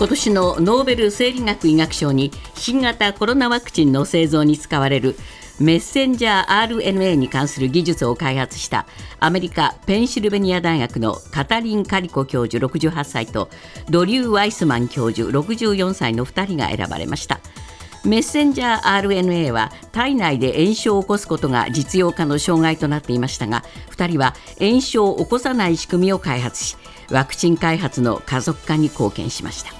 今年のノーベル生理学医学賞に新型コロナワクチンの製造に使われるメッセンジャー RNA に関する技術を開発したアメリカ・ペンシルベニア大学のカタリン・カリコ教授68歳とドリュー・ワイスマン教授64歳の2人が選ばれましたメッセンジャー RNA は体内で炎症を起こすことが実用化の障害となっていましたが2人は炎症を起こさない仕組みを開発しワクチン開発の加速化に貢献しました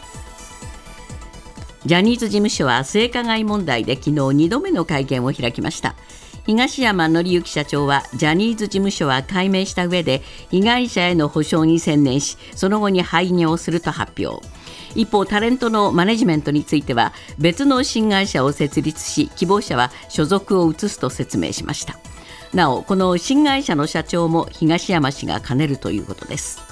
ジャニーズ事務所は性加害問題で昨日2度目の会見を開きました。東山紀之社長はジャニーズ事務所は解明した上で被害者への補償に専念しその後に廃業すると発表。一方タレントのマネジメントについては別の新会社を設立し希望者は所属を移すと説明しました。なおこの新会社の社長も東山氏が兼ねるということです。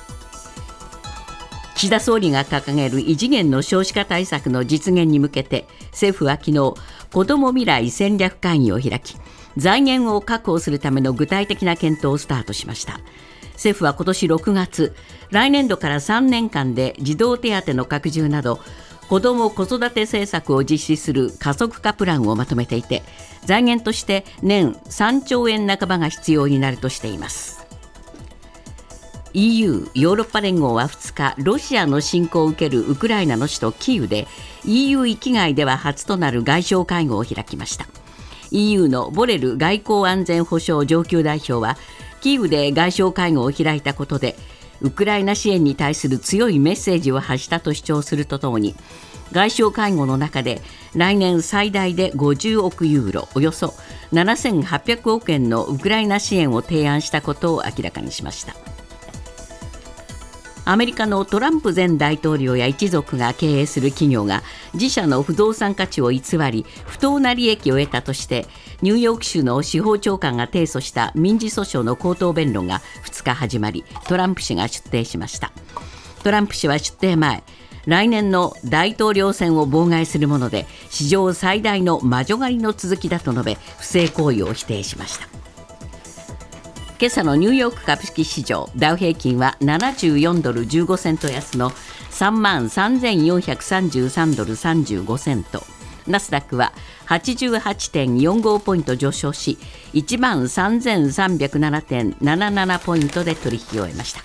岸田総理が掲げる異次元の少子化対策の実現に向けて政府は昨日子ども未来戦略会議を開き財源を確保するための具体的な検討をスタートしました。政府は今年6月来年度から3年間で児童手当の拡充など子ども・子育て政策を実施する加速化プランをまとめていて財源として年3兆円半ばが必要になるとしています。EU= ヨーロッパ連合は2日ロシアの侵攻を受けるウクライナの首都キーウで EU 域外では初となる外相会合を開きました EU のボレル外交安全保障上級代表はキーウで外相会合を開いたことでウクライナ支援に対する強いメッセージを発したと主張するとともに外相会合の中で来年最大で50億ユーロおよそ7800億円のウクライナ支援を提案したことを明らかにしました。アメリカのトランプ前大統領や一族が経営する企業が自社の不動産価値を偽り不当な利益を得たとしてニューヨーク州の司法長官が提訴した民事訴訟の口頭弁論が2日始まりトランプ氏が出廷しました。トランプ氏は出廷前来年の大統領選を妨害するもので史上最大の魔女狩りの続きだと述べ不正行為を否定しました。今朝のニューヨーク株式市場ダウ平均は74ドル15セント安の3万3433ドル35セント。ナスダックは88.45ポイント上昇し1万3307.77ポイントで取引を終えました。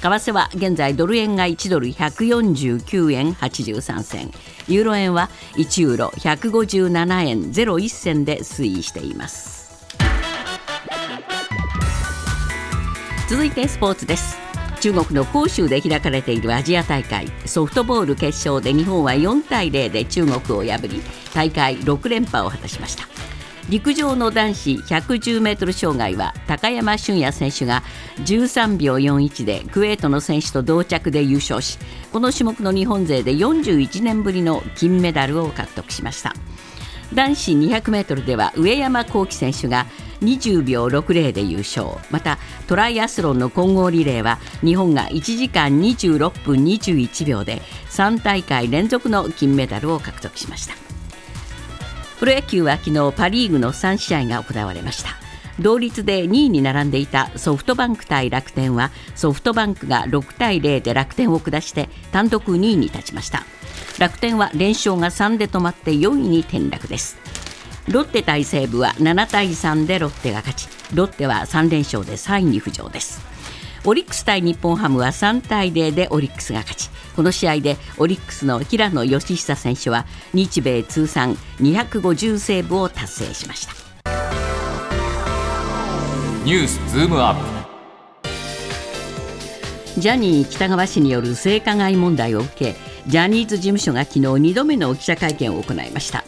為替は現在ドル円が1ドル149円83銭。ユーロ円は1ユーロ157円01銭で推移しています。続いてスポーツです。中国の杭州で開かれているアジア大会。ソフトボール決勝で日本は4対0で中国を破り大会6連覇を果たしました。陸上の男子110メートル障害は高山峻也選手が13秒41でクウェートの選手と同着で優勝しこの種目の日本勢で41年ぶりの金メダルを獲得しました。男子200メートルでは上山幸輝選手が20秒60で優勝またトライアスロンの混合リレーは日本が1時間26分21秒で3大会連続の金メダルを獲得しました。プロ野球は昨日パ・リーグの3試合が行われました。同率で2位に並んでいたソフトバンク対楽天はソフトバンクが6対0で楽天を下して単独2位に立ちました。楽天は連勝が3で止まって4位に転落です。ロッテ対西武は7対3でロッテが勝ち。ロッテは3連勝で3位に浮上です。オリックス対日本ハムは3対0でオリックスが勝ち。この試合でオリックスの平野佳寿選手は日米通算250セーブを達成しました。ニュースズームアップ。ジャニー喜多川氏による性加害問題を受けジャニーズ事務所が昨日2度目の記者会見を行いました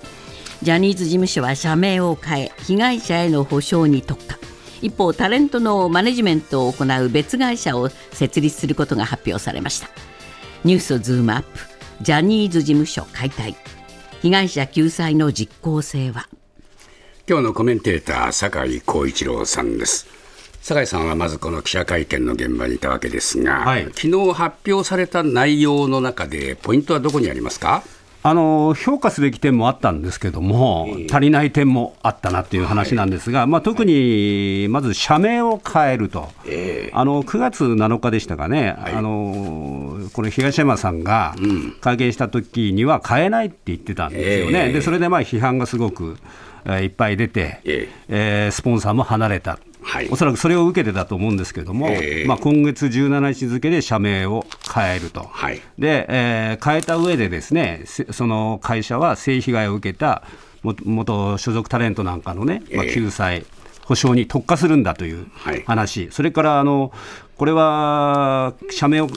ジャニーズ事務所は社名を変え被害者への補償に特化。一方タレントのマネジメントを行う別会社を設立することが発表されました。ニュースズームアップ。ジャニーズ事務所解体。被害者救済の実効性は？今日のコメンテーター酒井光一郎さんです。酒井さんはまずこの記者会見の現場にいたわけですが、はい、昨日発表された内容の中でポイントはどこにありますか？あの評価すべき点もあったんですけども、足りない点もあったなっていう話なんですが、まあ、特にまず社名を変えると、あの9月7日でしたかね、あのこの東山さんが会見した時には変えないって言ってたんですよね、ええ。でそれでまあ批判がすごく、えーいっぱい出て、え。えースポンサーも離れた。はい。おそらくそれを受けてたと思うんですけども、ええ。まあ、今月17日付で社名を変えると、はい。でえー変えた上でですねせその会社は性被害を受けたも元所属タレントなんかのね、まあ、ええ救済、保障に特化するんだというはい。話、それからあのこれは社名を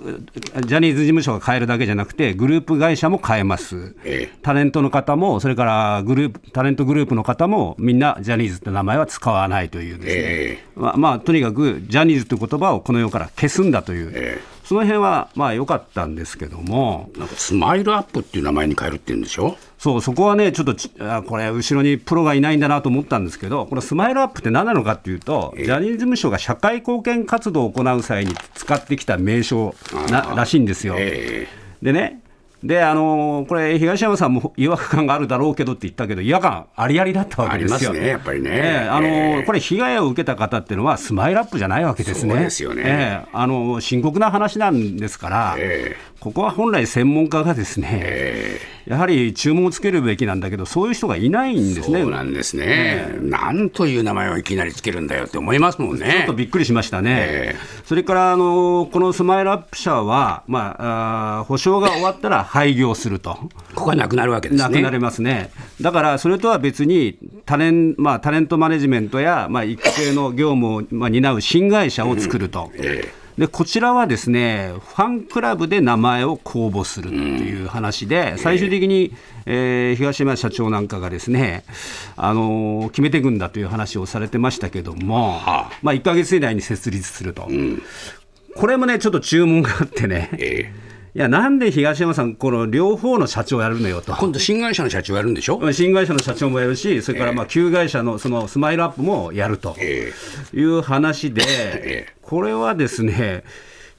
ジャニーズ事務所が変えるだけじゃなくて、グループ会社も変えます、ええ。タレントの方も、それからグループタレントグループの方も、みんなジャニーズって名前は使わないというですね、えまあまあ、とにかくジャニーズという言葉をこの世から消すんだという、えその辺はまあ良かったんですけども、なんかスマイルアップっていう名前に変えるって言うんでしょ？そうそこはね、ちょっとちあこれ、後ろにプロがいないんだなと思ったんですけど、このスマイルアップって何なのかっていうと、ジャニーズ事務所が社会貢献活動を行う際に使ってきた名称ならしいんですよ。え。でね、であのーこれ、東山さんも違和感があるだろうけどって言ったけど、違和感ありありだったわけですよ。ありますねやっぱりね。ええあのーええ。これ、被害を受けた方っていうのは、スマイルアップじゃないわけですね。そうですよね。ええあのー深刻な話なんですから、えここは本来、専門家がですね、えやはり注文をつけるべきなんだけど、そういう人がいないんですね。そうなんですね、なんという名前をいきなりつけるんだよって思いますもんね。ちょっとびっくりしましたね、えそれからあのこのスマイルアップ社は、まあ、あー保証が終わったら廃業すると。ここはなくなるわけですね。なくなりますね、だからそれとは別にタレン、まあ、タレントマネジメントや、まあ、育成の業務を、まあ、担う新会社を作ると、えでこちらはですねファンクラブで名前を公募するっていう話で、最終的に、えー東山社長なんかがですね、あのー決めていくんだという話をされてましたけども、はあ。まあ、1か月以内に設立すると、これもね、ちょっと注文があってね。ええいや、なんで東山さん、この両方の社長をやるのよと。今度新会社の社長やるんでしょ、新会社の社長もやるし、それからまあ旧会社のそのスマイルアップもやるとえいう話でえ、これはですね、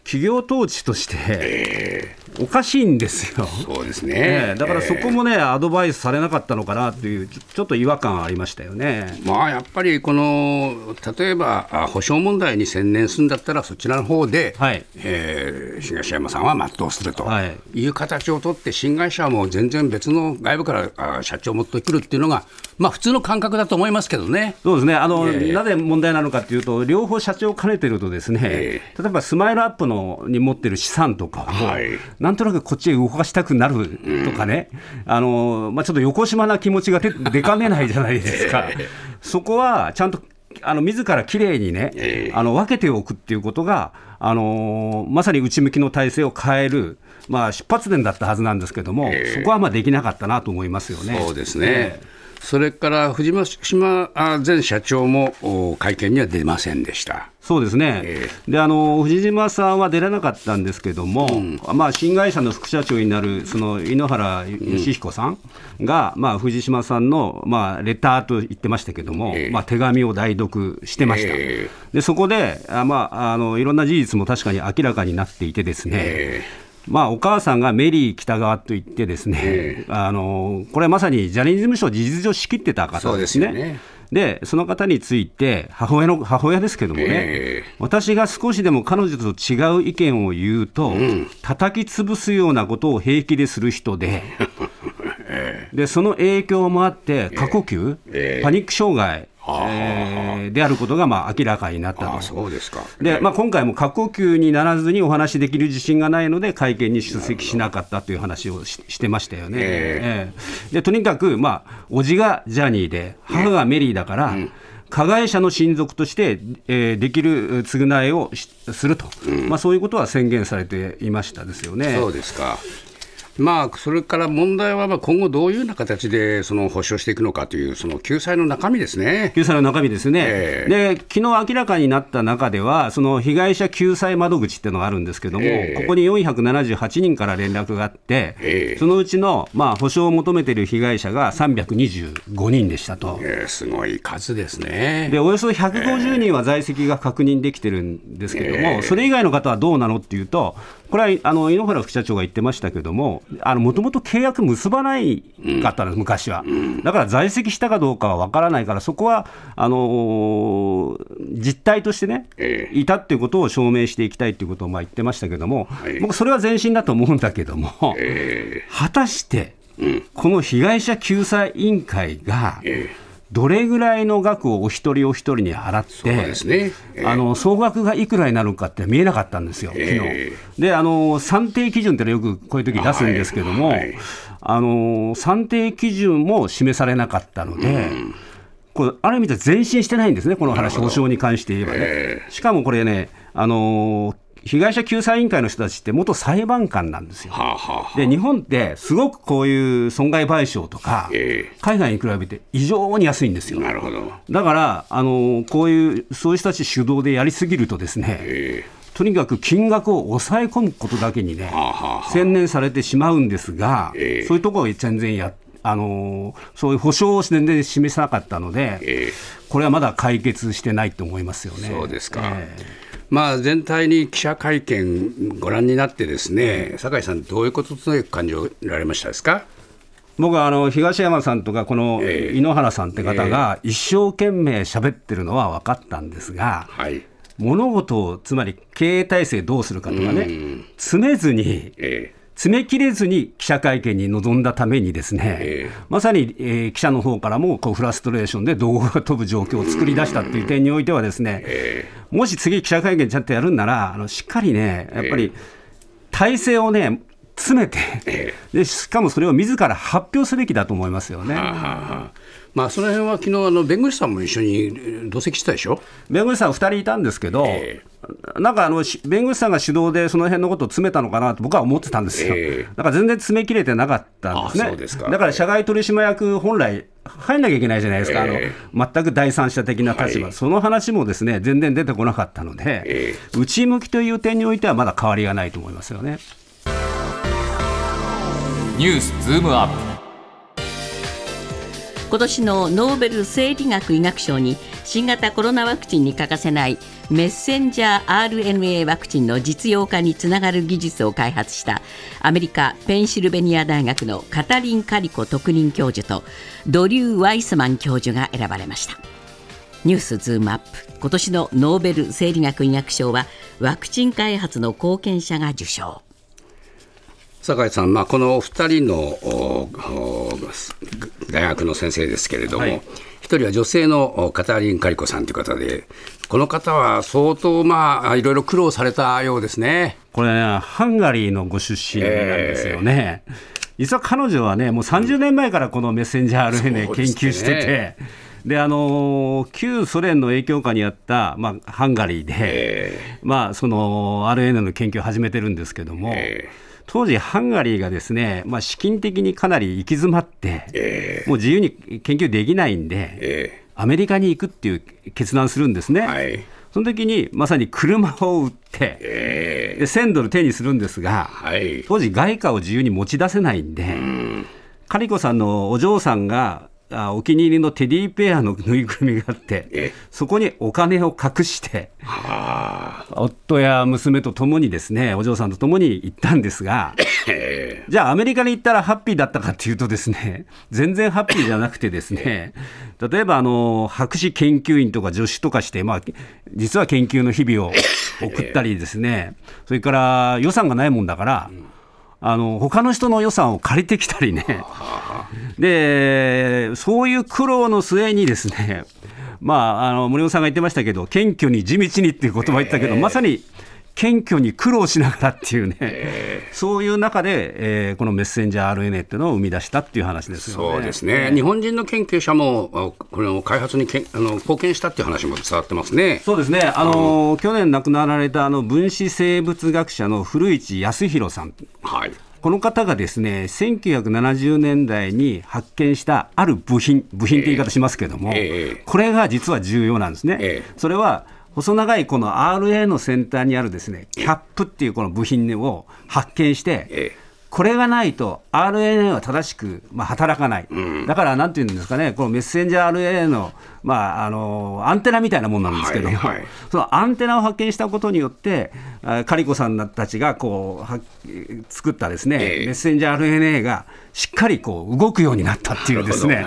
企業統治としておかしいんですよ。そうですね、ええ。だからそこもね、アドバイスされなかったのかなっていう、ちょっと違和感ありましたよね。まあやっぱりこの例えばあ保証問題に専念するんだったらそちらの方で、はい。えー東山さんは全うするとはい。いう形を取って新会社はもう全然別の外部からあ社長を持ってくるっていうのがまあ普通の感覚だと思いますけどね。そうですね。あの、ええ。なぜ問題なのかというと、両方社長を兼ねてると、ですね、え。例えばスマイルアップのに持ってる資産とかを、はい。なんとなくこっちへ動かしたくなるとかね、あのまあ、ちょっと横島な気持ちが出出かねないじゃないですか、そこはちゃんとあの自らきれいにね、ええ。あの分けておくっていうことが、あのまさに内向きの体制を変える、まあ、出発点だったはずなんですけども、ええ。そこはまあできなかったなと思いますよね。そうですね、えそれから藤島あ前社長もお会見には出ませんでした。そうですね、えであの藤島さんは出れなかったんですけども、まあ、新会社の副社長になるその井ノ原快彦さんが、まあ、藤島さんの、まあ、レターと言ってましたけども、ええ。まあ、手紙を代読してました、えでそこであ、まあ、あのいろんな事実も確かに明らかになっていてですね、えまあ、お母さんがメリー北川といって、ですね、あのこれまさにジャニーズ事務所を事実上仕切ってた方ですね。そうでね。でその方について母親の母親ですけどもね、え私が少しでも彼女と違う意見を言うと、叩き潰すようなことを平気でする人で、でその影響もあって、過呼吸、ええ。パニック障害、はあえーであることがまあ明らかになったと。そうですか。でまあ、今回も過呼吸にならずにお話しできる自信がないので、会見に出席しなかったという話をししてましたよね。えええでとにかく、まあ、叔父がジャニーで、母がメリーだから、加害者の親族として、えーできる償いをしすると、まあ、そういうことは宣言されていましたですよね。そうですか。まあ、それから問題はまあ今後どういうような形でその保証していくのかという、その救済の中身ですね。救済の中身ですね、えで昨日明らかになった中では、その被害者救済窓口っていうのがあるんですけども、ええここに478人から連絡があって、ええそのうちの、まあ、補償を求めている被害者が325人でしたと。えーすごい数ですね。でおよそ150人は在籍が確認できてるんですけども、それ以外の方はどうなのっていうと、これはあの井ノ原副社長が言ってましたけども、もともと契約結ばないかったんです、昔は。だから在籍したかどうかは分からないから、そこはあのー、実態としてね、いたっていうことを証明していきたいということをまあ言ってましたけども、僕、それは前進だと思うんだけども、果たして、この被害者救済委員会が、どれぐらいの額をお一人お一人に払って、ね。えー、あの総額がいくらになるかって見えなかったんですよ、昨日、えー、であの算定基準ってよくこういう時出すんですけども、はい。はい、あの算定基準も示されなかったので。うん。これある意味で前進してないんですね、この話、補償に関して言えばね。えー、しかもこれね、あのー、被害者救済委員会の人たちって元裁判官なんですよ。はあはあ、で日本ってすごくこういう損害賠償とか、えー、海外に比べて異常に安いんですよ。なるほど。だからあのこういうそういう人たち主導でやりすぎるとですね、えー、とにかく金額を抑え込むことだけにね、はあはあ、専念されてしまうんですが、えー、そういうところを全然やあのそういう保証を全然示さなかったので、えー、これはまだ解決してないと思いますよね。そうですか、えーまあ、全体に記者会見ご覧になって、ですね酒井さん、どういうことと感じられましたですか？僕はあの東山さんとか、この井ノ原さんって方が一生懸命喋ってるのは分かったんですが、はい、物事を、つまり経営体制どうするかとかね、詰めずに、えー詰め切れずに記者会見に臨んだために、ですね、えー、まさに、えー、記者の方からもこうフラストレーションで動画が飛ぶ状況を作り出したっていう点においては、ですね、えー、もし次、記者会見ちゃんとやるんなら、あのしっかりね、やっぱり体制をね、詰めて、でしかもそれを自ら発表すべきだと思いますよね。はあはあまあ、その辺は昨日あの弁護士さんも一緒に同席したでしょ？弁護士さん2人いたんですけど、えー、なんかあの弁護士さんが主導でその辺のことを詰めたのかなと僕は思ってたんですよ、えー、だから全然詰めきれてなかったんですね、だから社外取締役、本来、入んなきゃいけないじゃないですか、えー、あの全く第三者的な立場、はい、その話もですね全然出てこなかったので、えー、内向きという点においては、まだ変わりがないと思いますよね。ニュースズームアップ。今年のノーベル生理学医学賞に新型コロナワクチンに欠かせないメッセンジャー RNA ワクチンの実用化につながる技術を開発したアメリカ・ペンシルベニア大学のカタリン・カリコ特任教授とドリュー・ワイスマン教授が選ばれました。ニュースズームアップ。今年のノーベル生理学医学賞はワクチン開発の貢献者が受賞。酒井さん、まあ、このお二人の大学の先生ですけれども、はい、一人は女性のカタリン・カリコさんという方で、この方は相当、まあ、いろいろ苦労されたようですね。これ、ね、ハンガリーのご出身なんですよね。えー、実は彼女はね、もう30年前からこのメッセンジャー RNA 研究してて、であの旧ソ連の影響下にあった、まあ、ハンガリーで、えー、まあ、その RNA の研究を始めてるんですけども。えー当時、ハンガリーがですね、まあ、資金的にかなり行き詰まって、えー、もう自由に研究できないんで、えー、アメリカに行くっていう決断するんですね。はい、その時にまさに車を売って、えー、で1000ドル手にするんですが、はい、当時、外貨を自由に持ち出せないんで、ん。カリコさんのお嬢さんがあお気に入りのテディペアのぬいぐるみがあってそこにお金を隠して夫や娘と共にですねお嬢さんと共に行ったんですがじゃあアメリカに行ったらハッピーだったかっていうとですね全然ハッピーじゃなくてですね例えばあの博士研究員とか助手とかして、まあ、実は研究の日々を送ったりですねそれから予算がないもんだから、あの他の人の予算を借りてきたりね、でそういう苦労の末にですね、まあ、あの森本さんが言ってましたけど、謙虚に地道にっていう言葉言ったけど、まさに謙虚に苦労しながらっていうね、えー、そういう中で、えー、このメッセンジャー RNA っていうのを生み出したっていう話ですよね。そうですね、日本人の研究者も、これの開発にけあの貢献したっていう話も伝わってますね。そうですね、あの、うん、去年亡くなられたあの分子生物学者の古市康弘さん。はいこの方がですね1970年代に発見したある部品、部品って言い方しますけども、えー、これが実は重要なんですね。えー、それは細長いこの RA の先端にあるですねキャップっていうこの部品を発見して、これがないと RNA は正しく、まあ、働かない、うん、だからなんていうんですかね、このメッセンジャー RNA の,、まあ、あのアンテナみたいなもんなんですけども、はいはい、そのアンテナを発見したことによって、カリコさんたちがこう作ったですね、えー、メッセンジャー RNA がしっかりこう動くようになったっていうですね、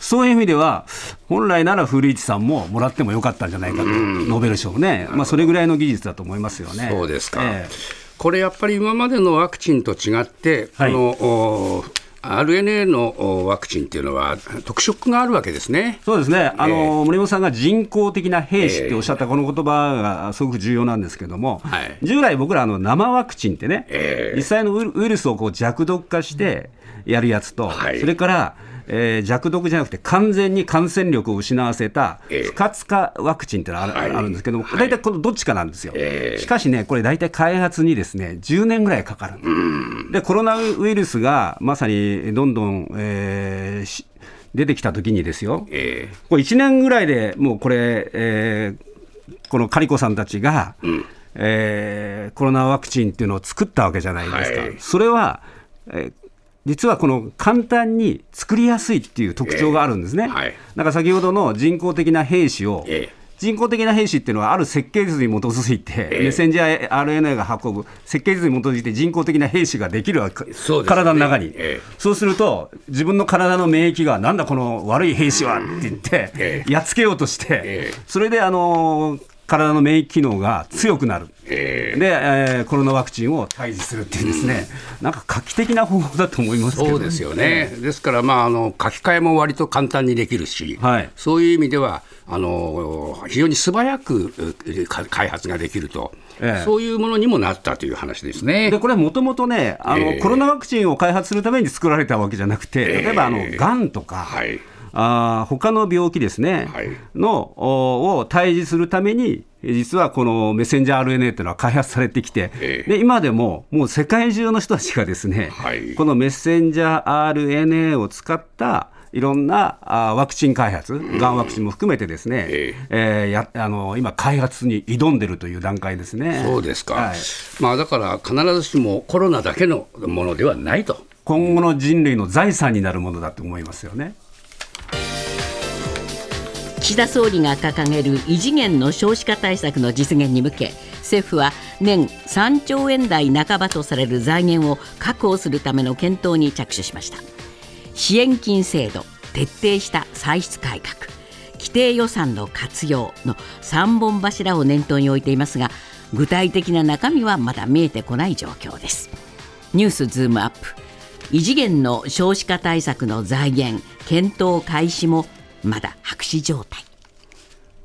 そういう意味では、本来なら古市さんももらってもよかったんじゃないかと、ノーベル賞ね、まあ、それぐらいの技術だと思いますよね。そうですか、えーこれやっぱり今までのワクチンと違って、はい、この RNA のワクチンっていうのは特色があるわけですね。そうですね。あの、えー、森本さんが人工的な兵士っておっしゃったこの言葉がすごく重要なんですけども、はい、従来僕らあの生ワクチンってね、えー、実際のウイルスをこう弱毒化してやるやつと、はい、それからえー、弱毒じゃなくて完全に感染力を失わせた不活化ワクチンってのがある,、あるんですけども、大体このどっちかなんですよ、しかしね、これ大体開発にですね10年ぐらいかかるでコロナウイルスがまさにどんどん、えー、出てきたときにですよ、えー、これ1年ぐらいでもうこれ、えー、このカリコさんたちが、うん、えー、コロナワクチンっていうのを作ったわけじゃないですか。はい、それは、えー実はこの簡単に作りやすいっていう特徴があるんですね。えーはい、なんか先ほどの人工的な兵士を、えー人工的な兵士っていうのはある設計図に基づいて、えー、メッセンジャー RNA が運ぶ設計図に基づいて人工的な兵士ができるわけ、ね、体の中に、えー、そうすると自分の体の免疫がなんだこの悪い兵士はって言って、えー、やっつけようとして、それであの体の免疫機能が強くなる。えー、で、えー、コロナワクチンを退治するっていうですね、うん、なんか画期的な方法だと思います、ね、そうですよね、ですから、まあ、あの書き換えも割と簡単にできるし、はい、そういう意味ではあの、非常に素早く開発ができると。ええ、そういうものにもなったという話ですね。でこれはもともとねあの、えー、コロナワクチンを開発するために作られたわけじゃなくて、例えばあのがんとか、はいあ他の病気ですね、はい、のを退治するために、実はこのメッセンジャー RNA というのは開発されてきて、えー、で今でももう世界中の人たちがですね、はい、このメッセンジャー RNA を使ったいろんなあワクチン開発、がん。ワクチンも含めてですね、えー、えー、やあの今、開発に挑んでるという段階ですね。そうですか、はい、まあ、だから必ずしもコロナだけのものではないと。今後の人類の財産になるものだと思いますよね。岸田総理が掲げる異次元の少子化対策の実現に向け政府は年3兆円台半ばとされる財源を確保するための検討に着手しました。支援金制度徹底した歳出改革規定予算の活用の3本柱を念頭に置いていますが具体的な中身はまだ見えてこない状況です。ニュースズームアップ。異次元の少子化対策の財源検討開始もまだ白紙状態。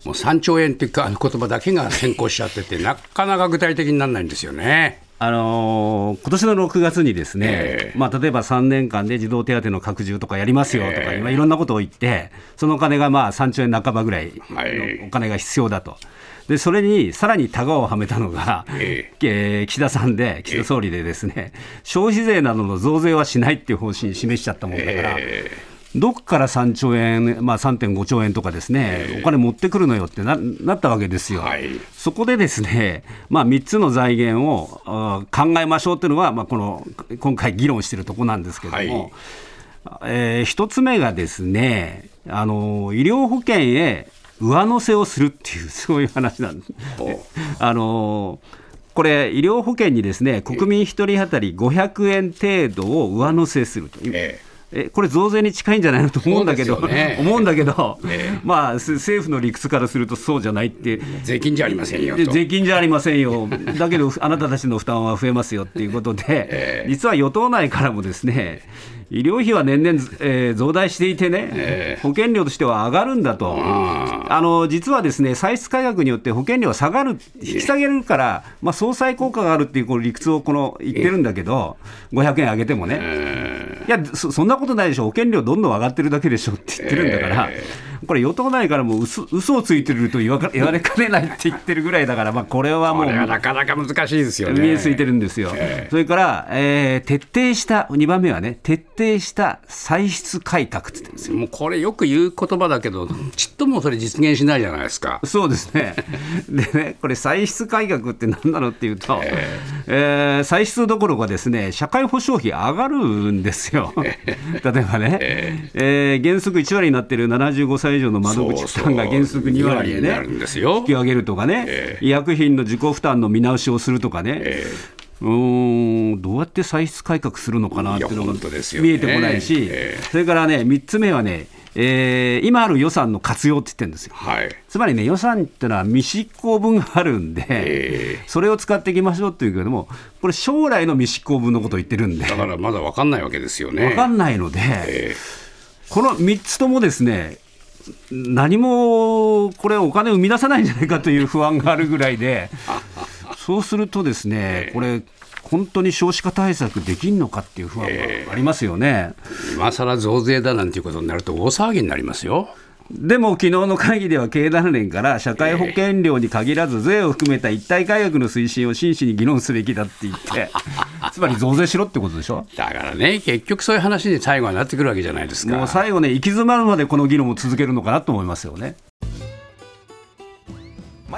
もう3兆円っていうかあの言葉だけが先行しちゃっててなかなか具体的にならないんですよね。あのー、今年の6月にですね、えー、まあ、例えば3年間で児童手当の拡充とかやりますよとか、えー、いろんなことを言って、そのお金がまあ3兆円半ばぐらいのお金が必要だと。でそれにさらにタガをはめたのが、えー、えー、岸田さんで、岸田総理でですね、消費税などの増税はしないっていう方針示しちゃったもんだから、えーどこから3兆円、まあ、3.5兆円とかですね、お金持ってくるのよってななったわけですよ、はい、そこでですね、まあ、3つの財源を考えましょうっていうのは、まあ、この今回、議論しているところなんですけれども、はい。えー、1つ目がですねあの、医療保険へ上乗せをするっていう、そういう話なんで。す。あのこれ、医療保険にですね国民1人当たり500円程度を上乗せすると。えええこれ増税に近いんじゃないのと思うんだけど、ね、思うんだけど、ね、まあ政府の理屈からするとそうじゃないって。税金じゃありませんよ税金じゃありませんよ。だけど あなたたちの負担は増えますよっていうことで、えー、実は与党内からもですね医療費は年々、えー、増大していてね、えー、保険料としては上がるんだと、あの実はですね歳出改革によって保険料は下がる、引き下げるから、まあ、相殺効果があるっていうこの理屈をこの言ってるんだけど、500円上げてもね、いやそ、そんなことないでしょ、保険料どんどん上がってるだけでしょって言ってるんだから。これ、与党内からも嘘嘘をついてると言わか言われかねないって言ってるぐらいだから、まあ、これはもう、なかなか難しいですよね。見えついてるんですよ。えー、それから、えー、徹底した、2番目はね、徹底した歳出改革って言って。もうこれ、よく言う言葉だけど、ちっともそれ、実現しないじゃないですか。そうですね。でね、これ、歳出改革って何なのっていうと、えーえー、歳出どころかですね、社会保障費上がるんですよ。例えばね、えー、えー、原則1割になってる75歳以上の窓口負担が原則2割でね、引き上げるとかね、えー、医薬品の自己負担の見直しをするとかね。えーうんどうやって歳出改革するのかなっていうのが見えてこないし、えー、それからね、3つ目はね、えー、今ある予算の活用って言ってるんですよ、はい、つまりね、予算っていうのは未執行分があるんで、えー、それを使っていきましょうっていうけども、これ、将来の未執行分のことを言ってるんで、だからまだ分かんないわけですよね。分かんないので、えー、この3つともですね、何もこれ、お金を生み出さないんじゃないかという不安があるぐらいで、そうするとですね、これ、本当に少子化対策できんのかっていう不安がありますよね、えー、今更増税だなんていうことになると、大騒ぎになりますよ。でも昨日の会議では経団連から社会保険料に限らず税を含めた一体改革の推進を真摯に議論すべきだって言って つまり増税しろってことでしょ？だからね結局そういう話に最後はなってくるわけじゃないですか。もう最後ね行き詰まるまでこの議論を続けるのかなと思いますよね